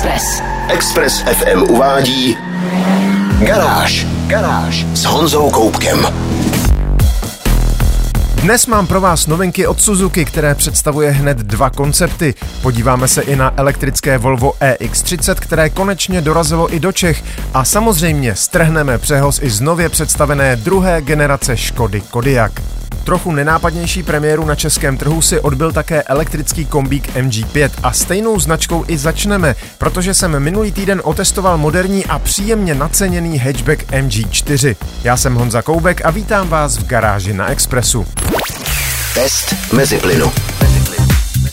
Express. Express FM uvádí Garáž. Garáž s Honzou Koupkem. Dnes mám pro vás novinky od Suzuki, které představuje hned dva koncepty. Podíváme se i na elektrické Volvo EX30, které konečně dorazilo i do Čech. A samozřejmě strhneme přehoz i z nově představené druhé generace Škody Kodiaq. Trochu nenápadnější premiéru na českém trhu si odbil také elektrický kombík MG5 a stejnou značkou i začneme, protože jsem minulý týden otestoval moderní a příjemně naceněný hatchback MG4. Já jsem Honza Koubek a vítám vás v garáži na Expressu. Test mezi plynu.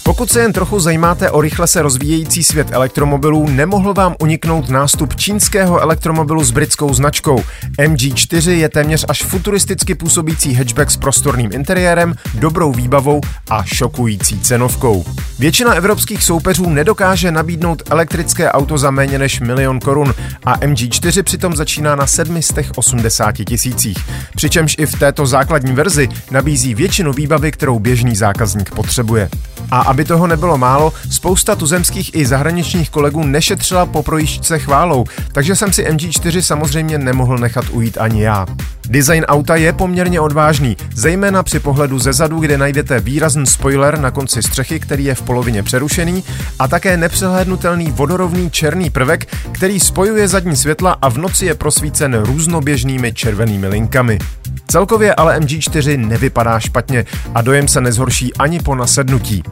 Pokud se jen trochu zajímáte o rychle se rozvíjející svět elektromobilů, nemohl vám uniknout nástup čínského elektromobilu s britskou značkou. MG4 je téměř až futuristicky působící hatchback s prostorným interiérem, dobrou výbavou a šokující cenovkou. Většina evropských soupeřů nedokáže nabídnout elektrické auto za méně než milion korun a MG4 přitom začíná na 780 tisících. Přičemž i v této základní verzi nabízí většinu výbavy, kterou běžný zákazník potřebuje. A aby toho nebylo málo, spousta tuzemských i zahraničních kolegů nešetřila po projížďce chválou, takže jsem si MG4 samozřejmě nemohl nechat ujít ani já. Design auta je poměrně odvážný, zejména při pohledu ze zadu, kde najdete výrazný spoiler na konci střechy, který je v polovině přerušený, a také nepřehlédnutelný vodorovný černý prvek, který spojuje zadní světla a v noci je prosvícen různoběžnými červenými linkami. Celkově ale MG4 nevypadá špatně a dojem se nezhorší ani po nasednutí.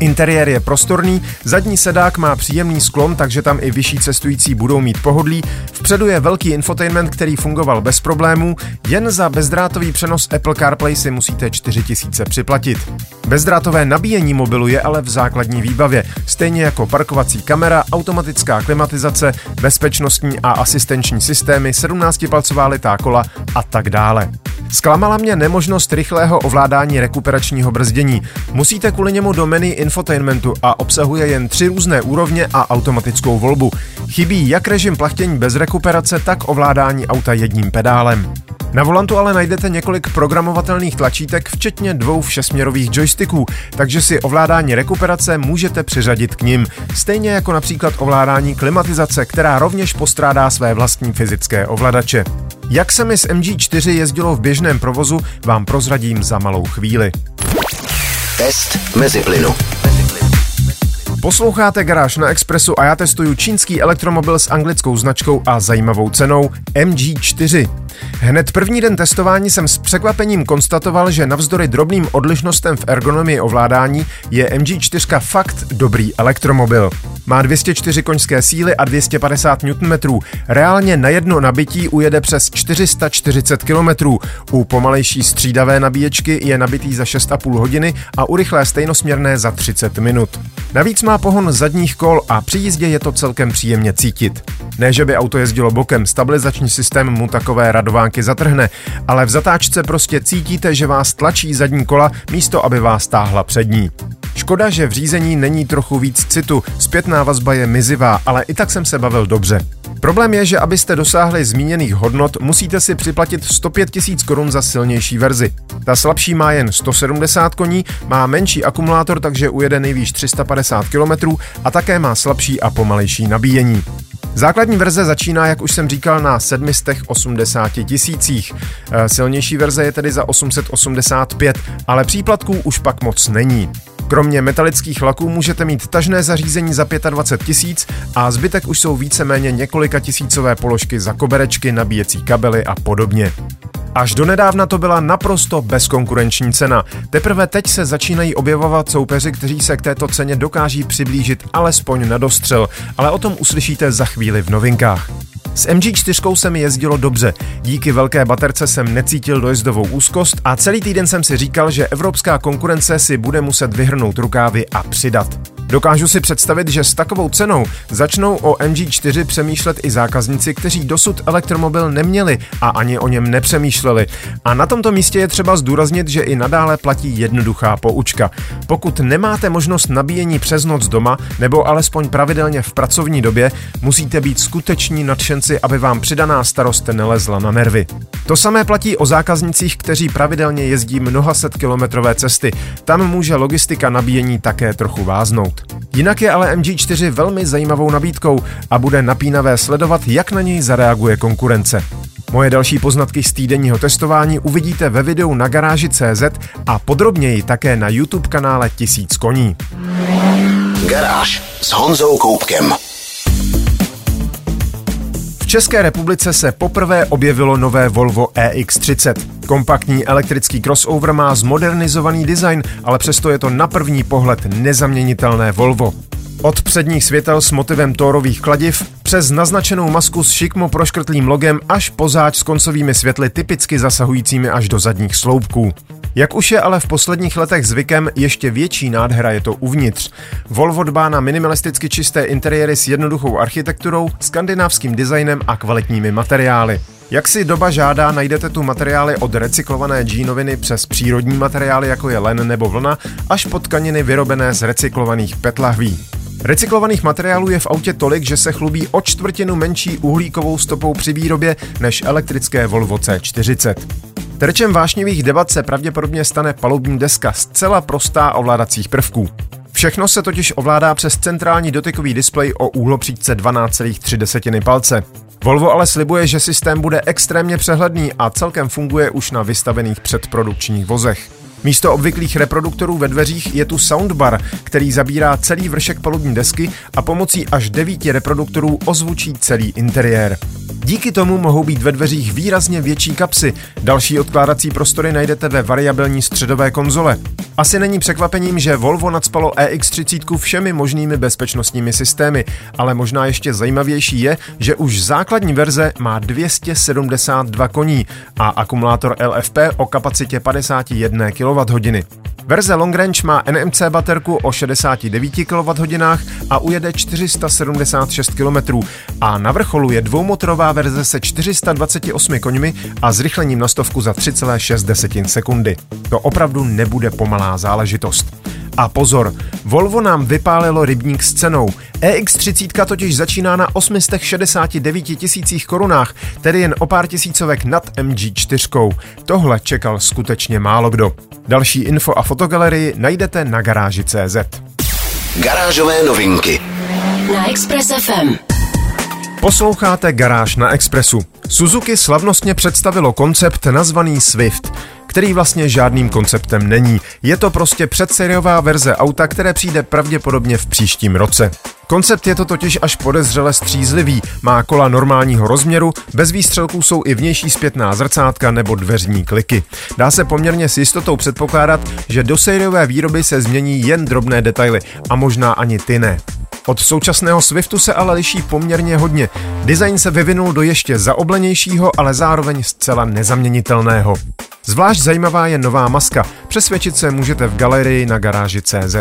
Interiér je prostorný, zadní sedák má příjemný sklon, takže tam i vyšší cestující budou mít pohodlí. Vpředu je velký infotainment, který fungoval bez problémů, jen za bezdrátový přenos Apple CarPlay si musíte 4000 připlatit. Bezdrátové nabíjení mobilu je ale v základní výbavě, stejně jako parkovací kamera, automatická klimatizace, bezpečnostní a asistenční systémy, 17-palcová litá kola a tak dále. Zklamala mě nemožnost rychlého ovládání rekuperačního brzdění. Musíte kvůli němu do menu infotainmentu a obsahuje jen tři různé úrovně a automatickou volbu. Chybí jak režim plachtění bez rekuperace, tak ovládání auta jedním pedálem. Na volantu ale najdete několik programovatelných tlačítek, včetně dvou všesměrových joysticků, takže si ovládání rekuperace můžete přiřadit k nim, stejně jako například ovládání klimatizace, která rovněž postrádá své vlastní fyzické ovladače. Jak se mi s MG4 jezdilo v běžném provozu, vám prozradím za malou chvíli. Test mezi plynu. Posloucháte Garáž na Expressu a já testuju čínský elektromobil s anglickou značkou a zajímavou cenou MG4. Hned první den testování jsem s překvapením konstatoval, že navzdory drobným odlišnostem v ergonomii ovládání je MG4 fakt dobrý elektromobil. Má 204 koňské síly a 250 Nm. Reálně na jedno nabití ujede přes 440 km. U pomalejší střídavé nabíječky je nabitý za 6,5 hodiny a u rychlé stejnosměrné za 30 minut. Navíc má pohon zadních kol a při jízdě je to celkem příjemně cítit. Ne, že by auto jezdilo bokem, stabilizační systém mu takové radovánky zatrhne, ale v zatáčce prostě cítíte, že vás tlačí zadní kola místo, aby vás táhla přední. Škoda, že v řízení není trochu víc citu, zpětná vazba je mizivá, ale i tak jsem se bavil dobře. Problém je, že abyste dosáhli zmíněných hodnot, musíte si připlatit 105 000 korun za silnější verzi. Ta slabší má jen 170 koní, má menší akumulátor, takže ujede nejvýš 350 km a také má slabší a pomalejší nabíjení. Základní verze začíná, jak už jsem říkal, na 780 tisících. E, silnější verze je tedy za 885, ale příplatků už pak moc není. Kromě metalických laků můžete mít tažné zařízení za 25 tisíc a zbytek už jsou víceméně několika tisícové položky za koberečky, nabíjecí kabely a podobně. Až donedávna to byla naprosto bezkonkurenční cena. Teprve teď se začínají objevovat soupeři, kteří se k této ceně dokáží přiblížit alespoň na dostřel, ale o tom uslyšíte za chvíli v novinkách. S MG4 se mi jezdilo dobře. Díky velké baterce jsem necítil dojezdovou úzkost a celý týden jsem si říkal, že evropská konkurence si bude muset vyhrnout rukávy a přidat. Dokážu si představit, že s takovou cenou začnou o MG4 přemýšlet i zákazníci, kteří dosud elektromobil neměli a ani o něm nepřemýšleli. A na tomto místě je třeba zdůraznit, že i nadále platí jednoduchá poučka. Pokud nemáte možnost nabíjení přes noc doma nebo alespoň pravidelně v pracovní době, musíte být skuteční nadšenci, aby vám přidaná starost nelezla na nervy. To samé platí o zákaznicích, kteří pravidelně jezdí mnoha set kilometrové cesty. Tam může logistika nabíjení také trochu váznout. Jinak je ale MG4 velmi zajímavou nabídkou a bude napínavé sledovat, jak na něj zareaguje konkurence. Moje další poznatky z týdenního testování uvidíte ve videu na garáži CZ a podrobněji také na YouTube kanále Tisíc koní. Garáž s Honzou Koupkem. České republice se poprvé objevilo nové Volvo EX30. Kompaktní elektrický crossover má zmodernizovaný design, ale přesto je to na první pohled nezaměnitelné Volvo. Od předních světel s motivem tórových kladiv, přes naznačenou masku s šikmo proškrtlým logem až po záč s koncovými světly typicky zasahujícími až do zadních sloupků. Jak už je ale v posledních letech zvykem, ještě větší nádhera je to uvnitř. Volvo dbá na minimalisticky čisté interiéry s jednoduchou architekturou, skandinávským designem a kvalitními materiály. Jak si doba žádá, najdete tu materiály od recyklované džínoviny přes přírodní materiály, jako je len nebo vlna, až po tkaniny vyrobené z recyklovaných petlahví. Recyklovaných materiálů je v autě tolik, že se chlubí o čtvrtinu menší uhlíkovou stopou při výrobě než elektrické Volvo C40. Terčem vášnivých debat se pravděpodobně stane palubní deska zcela prostá ovládacích prvků. Všechno se totiž ovládá přes centrální dotykový displej o úhlopříčce 12,3 palce. Volvo ale slibuje, že systém bude extrémně přehledný a celkem funguje už na vystavených předprodukčních vozech. Místo obvyklých reproduktorů ve dveřích je tu soundbar, který zabírá celý vršek palubní desky a pomocí až devíti reproduktorů ozvučí celý interiér. Díky tomu mohou být ve dveřích výrazně větší kapsy. Další odkládací prostory najdete ve variabilní středové konzole. Asi není překvapením, že Volvo nadspalo EX30 všemi možnými bezpečnostními systémy, ale možná ještě zajímavější je, že už základní verze má 272 koní a akumulátor LFP o kapacitě 51 kWh. Verze Long Range má NMC baterku o 69 kWh a ujede 476 km. A na vrcholu je dvoumotorová verze se 428 koňmi a zrychlením na stovku za 3,6 sekundy. To opravdu nebude pomalá záležitost. A pozor, Volvo nám vypálilo rybník s cenou. EX30 totiž začíná na 869 tisících korunách, tedy jen o pár tisícovek nad MG4. Tohle čekal skutečně málo kdo. Další info a fotogalerii najdete na garáži CZ. Garážové novinky Na Express FM. Posloucháte Garáž na Expressu. Suzuki slavnostně představilo koncept nazvaný Swift který vlastně žádným konceptem není. Je to prostě předseriová verze auta, které přijde pravděpodobně v příštím roce. Koncept je to totiž až podezřele střízlivý, má kola normálního rozměru, bez výstřelků jsou i vnější zpětná zrcátka nebo dveřní kliky. Dá se poměrně s jistotou předpokládat, že do sériové výroby se změní jen drobné detaily a možná ani ty ne. Od současného Swiftu se ale liší poměrně hodně. Design se vyvinul do ještě zaoblenějšího, ale zároveň zcela nezaměnitelného. Zvlášť zajímavá je nová maska. Přesvědčit se můžete v galerii na garáži CZ.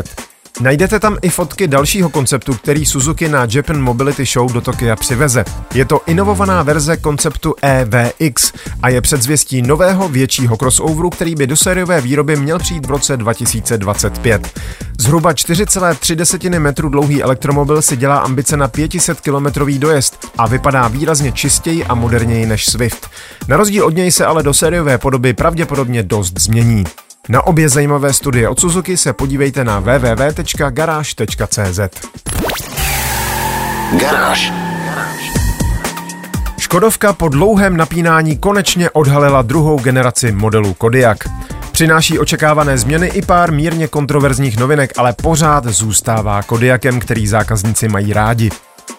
Najdete tam i fotky dalšího konceptu, který Suzuki na Japan Mobility Show do Tokia přiveze. Je to inovovaná verze konceptu EVX a je předzvěstí nového většího crossoveru, který by do sériové výroby měl přijít v roce 2025. Zhruba 4,3 metru dlouhý elektromobil si dělá ambice na 500 kilometrový dojezd a vypadá výrazně čistěji a moderněji než Swift. Na rozdíl od něj se ale do sériové podoby pravděpodobně dost změní. Na obě zajímavé studie od Suzuki se podívejte na www.garage.cz. Garáž. Škodovka po dlouhém napínání konečně odhalila druhou generaci modelu Kodiaq. Přináší očekávané změny i pár mírně kontroverzních novinek, ale pořád zůstává Kodiakem, který zákazníci mají rádi.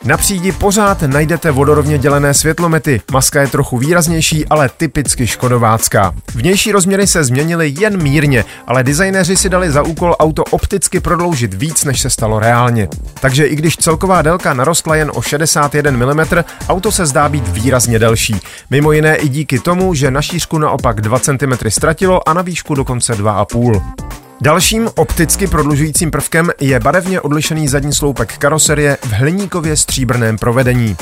Na přídi pořád najdete vodorovně dělené světlomety, maska je trochu výraznější, ale typicky škodovácká. Vnější rozměry se změnily jen mírně, ale designéři si dali za úkol auto opticky prodloužit víc, než se stalo reálně. Takže i když celková délka narostla jen o 61 mm, auto se zdá být výrazně delší. Mimo jiné i díky tomu, že na šířku naopak 2 cm ztratilo a na výšku dokonce 2,5. Dalším opticky prodlužujícím prvkem je barevně odlišený zadní sloupek karoserie v hliníkově stříbrném provedení.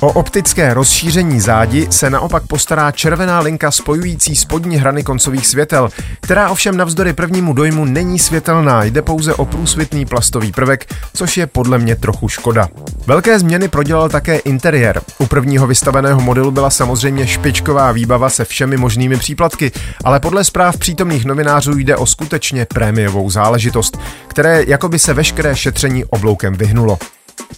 O optické rozšíření zádi se naopak postará červená linka spojující spodní hrany koncových světel, která ovšem navzdory prvnímu dojmu není světelná, jde pouze o průsvitný plastový prvek, což je podle mě trochu škoda. Velké změny prodělal také interiér. U prvního vystaveného modelu byla samozřejmě špičková výbava se všemi možnými příplatky, ale podle zpráv přítomných novinářů jde o skutečně prémiovou záležitost, které jakoby se veškeré šetření obloukem vyhnulo.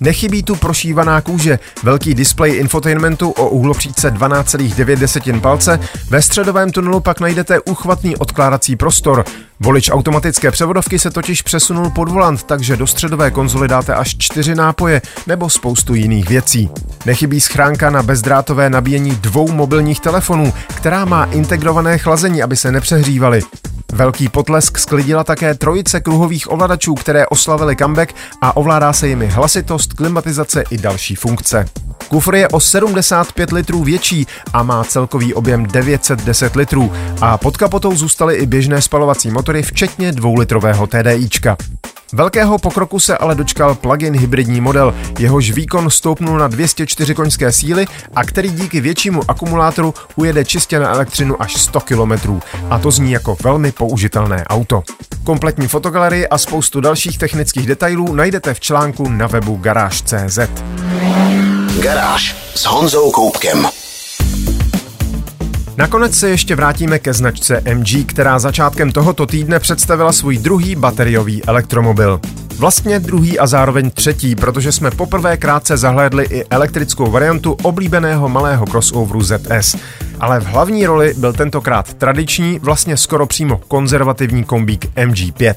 Nechybí tu prošívaná kůže, velký displej infotainmentu o úhlopříčce 12,9 palce, ve středovém tunelu pak najdete uchvatný odkládací prostor. Volič automatické převodovky se totiž přesunul pod volant, takže do středové konzoly dáte až čtyři nápoje nebo spoustu jiných věcí. Nechybí schránka na bezdrátové nabíjení dvou mobilních telefonů, která má integrované chlazení, aby se nepřehřívaly. Velký potlesk sklidila také trojice kruhových ovladačů, které oslavily comeback a ovládá se jimi hlasitost, klimatizace i další funkce. Kufr je o 75 litrů větší a má celkový objem 910 litrů a pod kapotou zůstaly i běžné spalovací motory, včetně dvoulitrového TDIčka. Velkého pokroku se ale dočkal plug-in hybridní model, jehož výkon stoupnul na 204 koňské síly a který díky většímu akumulátoru ujede čistě na elektřinu až 100 km. A to zní jako velmi použitelné auto. Kompletní fotogalerii a spoustu dalších technických detailů najdete v článku na webu garáž.cz. Garáž s Honzou Koupkem. Nakonec se ještě vrátíme ke značce MG, která začátkem tohoto týdne představila svůj druhý bateriový elektromobil. Vlastně druhý a zároveň třetí, protože jsme poprvé krátce zahlédli i elektrickou variantu oblíbeného malého crossoveru ZS. Ale v hlavní roli byl tentokrát tradiční, vlastně skoro přímo konzervativní kombík MG5.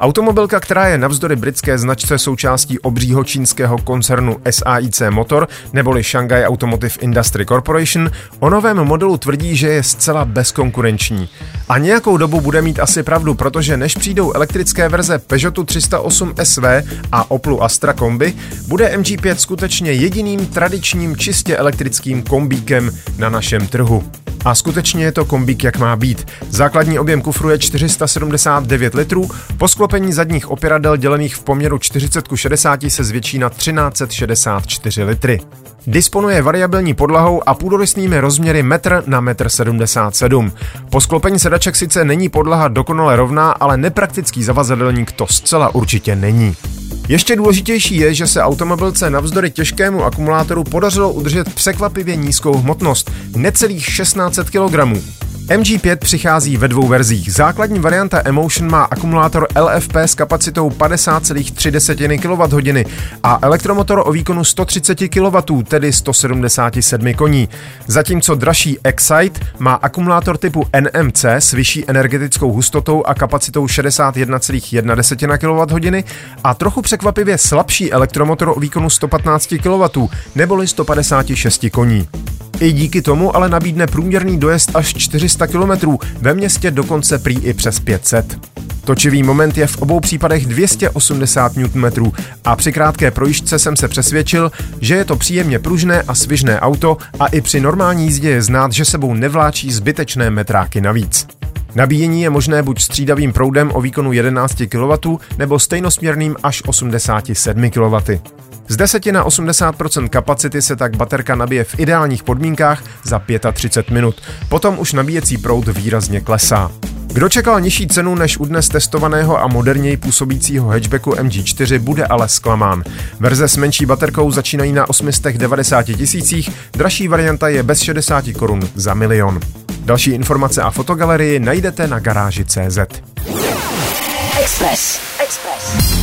Automobilka, která je navzdory britské značce součástí obřího čínského koncernu SAIC Motor neboli Shanghai Automotive Industry Corporation, o novém modelu tvrdí, že je zcela bezkonkurenční. A nějakou dobu bude mít asi pravdu, protože než přijdou elektrické verze Peugeotu 308 SV a Oplu Astra Kombi, bude MG5 skutečně jediným tradičním čistě elektrickým kombíkem na našem trhu. A skutečně je to kombík, jak má být. Základní objem kufru je 479 litrů, po sklopení zadních opěradel dělených v poměru 40 k 60 se zvětší na 1364 litry. Disponuje variabilní podlahou a půdorysnými rozměry 1 na 1,77 m. Po sklopení sedaček sice není podlaha dokonale rovná, ale nepraktický zavazadelník to zcela určitě není. Ještě důležitější je, že se automobilce navzdory těžkému akumulátoru podařilo udržet překvapivě nízkou hmotnost, necelých 1600 kg. MG5 přichází ve dvou verzích. Základní varianta Emotion má akumulátor LFP s kapacitou 50,3 kWh a elektromotor o výkonu 130 kW, tedy 177 koní. Zatímco dražší Excite má akumulátor typu NMC s vyšší energetickou hustotou a kapacitou 61,1 kWh a trochu překvapivě slabší elektromotor o výkonu 115 kW, neboli 156 koní. I díky tomu ale nabídne průměrný dojezd až 400 km, ve městě dokonce prý i přes 500. Točivý moment je v obou případech 280 Nm a při krátké projížďce jsem se přesvědčil, že je to příjemně pružné a svižné auto a i při normální jízdě je znát, že sebou nevláčí zbytečné metráky navíc. Nabíjení je možné buď střídavým proudem o výkonu 11 kW nebo stejnosměrným až 87 kW. Z 10 na 80% kapacity se tak baterka nabije v ideálních podmínkách za 35 minut. Potom už nabíjecí proud výrazně klesá. Kdo čekal nižší cenu než u dnes testovaného a moderněji působícího hatchbacku MG4, bude ale zklamán. Verze s menší baterkou začínají na 890 tisících, dražší varianta je bez 60 korun za milion. Další informace a fotogalerii najdete na garáži CZ. Express. Express.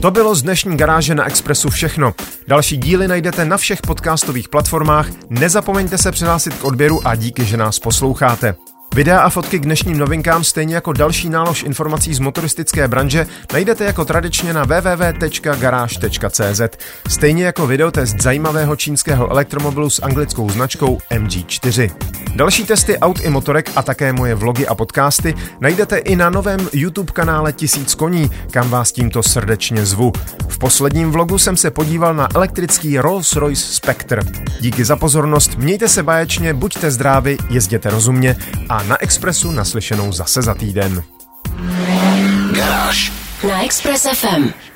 To bylo z dnešní garáže na Expressu všechno. Další díly najdete na všech podcastových platformách. Nezapomeňte se přihlásit k odběru a díky, že nás posloucháte. Videa a fotky k dnešním novinkám, stejně jako další nálož informací z motoristické branže, najdete jako tradičně na www.garage.cz. Stejně jako videotest zajímavého čínského elektromobilu s anglickou značkou MG4. Další testy aut i motorek a také moje vlogy a podcasty najdete i na novém YouTube kanále Tisíc koní, kam vás tímto srdečně zvu. V posledním vlogu jsem se podíval na elektrický Rolls-Royce Spectre. Díky za pozornost, mějte se báječně, buďte zdraví, jezděte rozumně a na Expressu naslyšenou zase za týden. Garáž na Express FM.